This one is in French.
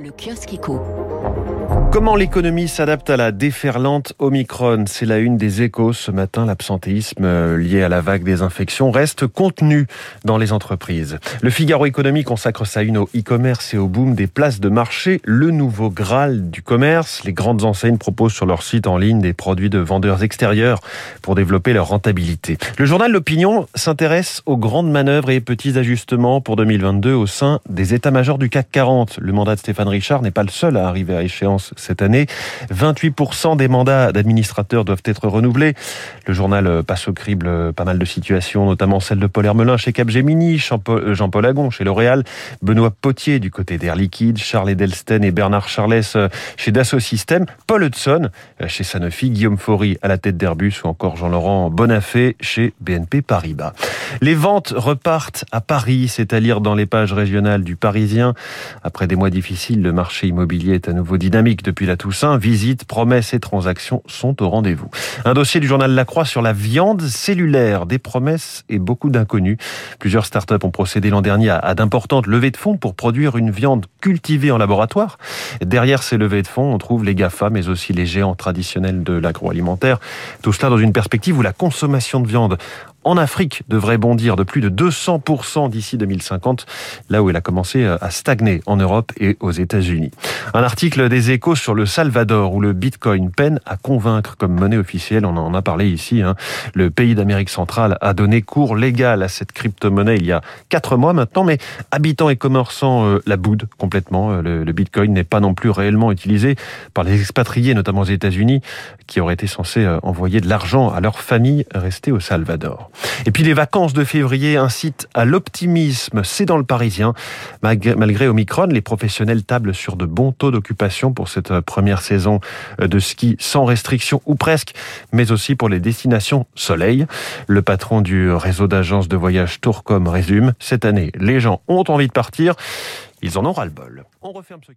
Le kiosque éco. Comment l'économie s'adapte à la déferlante Omicron? C'est la une des échos ce matin. L'absentéisme euh, lié à la vague des infections reste contenu dans les entreprises. Le Figaro Économie consacre sa une au e-commerce et au boom des places de marché, le nouveau Graal du commerce. Les grandes enseignes proposent sur leur site en ligne des produits de vendeurs extérieurs pour développer leur rentabilité. Le journal L'Opinion s'intéresse aux grandes manœuvres et petits ajustements pour 2022 au sein des états-majors du CAC 40. Le mandat de Stéphane Richard n'est pas le seul à arriver à échéance cette année. 28% des mandats d'administrateurs doivent être renouvelés. Le journal passe au crible pas mal de situations, notamment celle de Paul Hermelin chez Capgemini, Jean-Paul Agon chez L'Oréal, Benoît Potier du côté d'Air Liquide, Charles Edelsten et Bernard Charles chez Dassault Systèmes, Paul Hudson chez Sanofi, Guillaume Faury à la tête d'Airbus ou encore Jean-Laurent Bonafé chez BNP Paribas. Les ventes repartent à Paris, c'est à lire dans les pages régionales du Parisien. Après des mois difficiles, le marché immobilier est à nouveau dynamique depuis la Toussaint. Visites, promesses et transactions sont au rendez-vous. Un dossier du journal La Croix sur la viande cellulaire, des promesses et beaucoup d'inconnus. Plusieurs startups ont procédé l'an dernier à d'importantes levées de fonds pour produire une viande cultivée en laboratoire. Derrière ces levées de fonds, on trouve les GAFA, mais aussi les géants traditionnels de l'agroalimentaire. Tout cela dans une perspective où la consommation de viande en Afrique devrait bondir de plus de 200% d'ici 2050, là où elle a commencé à stagner en Europe et aux États-Unis. Un article des échos sur le Salvador où le Bitcoin peine à convaincre comme monnaie officielle, on en a parlé ici, hein. le pays d'Amérique centrale a donné cours légal à cette crypto-monnaie il y a quatre mois maintenant, mais habitants et commerçants euh, la boudent complètement. Euh, le, le Bitcoin n'est pas non plus réellement utilisé par les expatriés, notamment aux États-Unis, qui auraient été censés euh, envoyer de l'argent à leur famille restée au Salvador. Et puis les vacances de février incitent à l'optimisme, c'est dans le Parisien. Malgré Omicron, les professionnels tablent sur de bons taux d'occupation pour cette euh, première saison euh, de ski sans restriction ou presque, mais aussi pour les destinations soleil. Le patron du réseau d'agences de voyage Tourcom résume, cette année, les gens ont envie de partir, ils en ont ras le bol. On referme ce.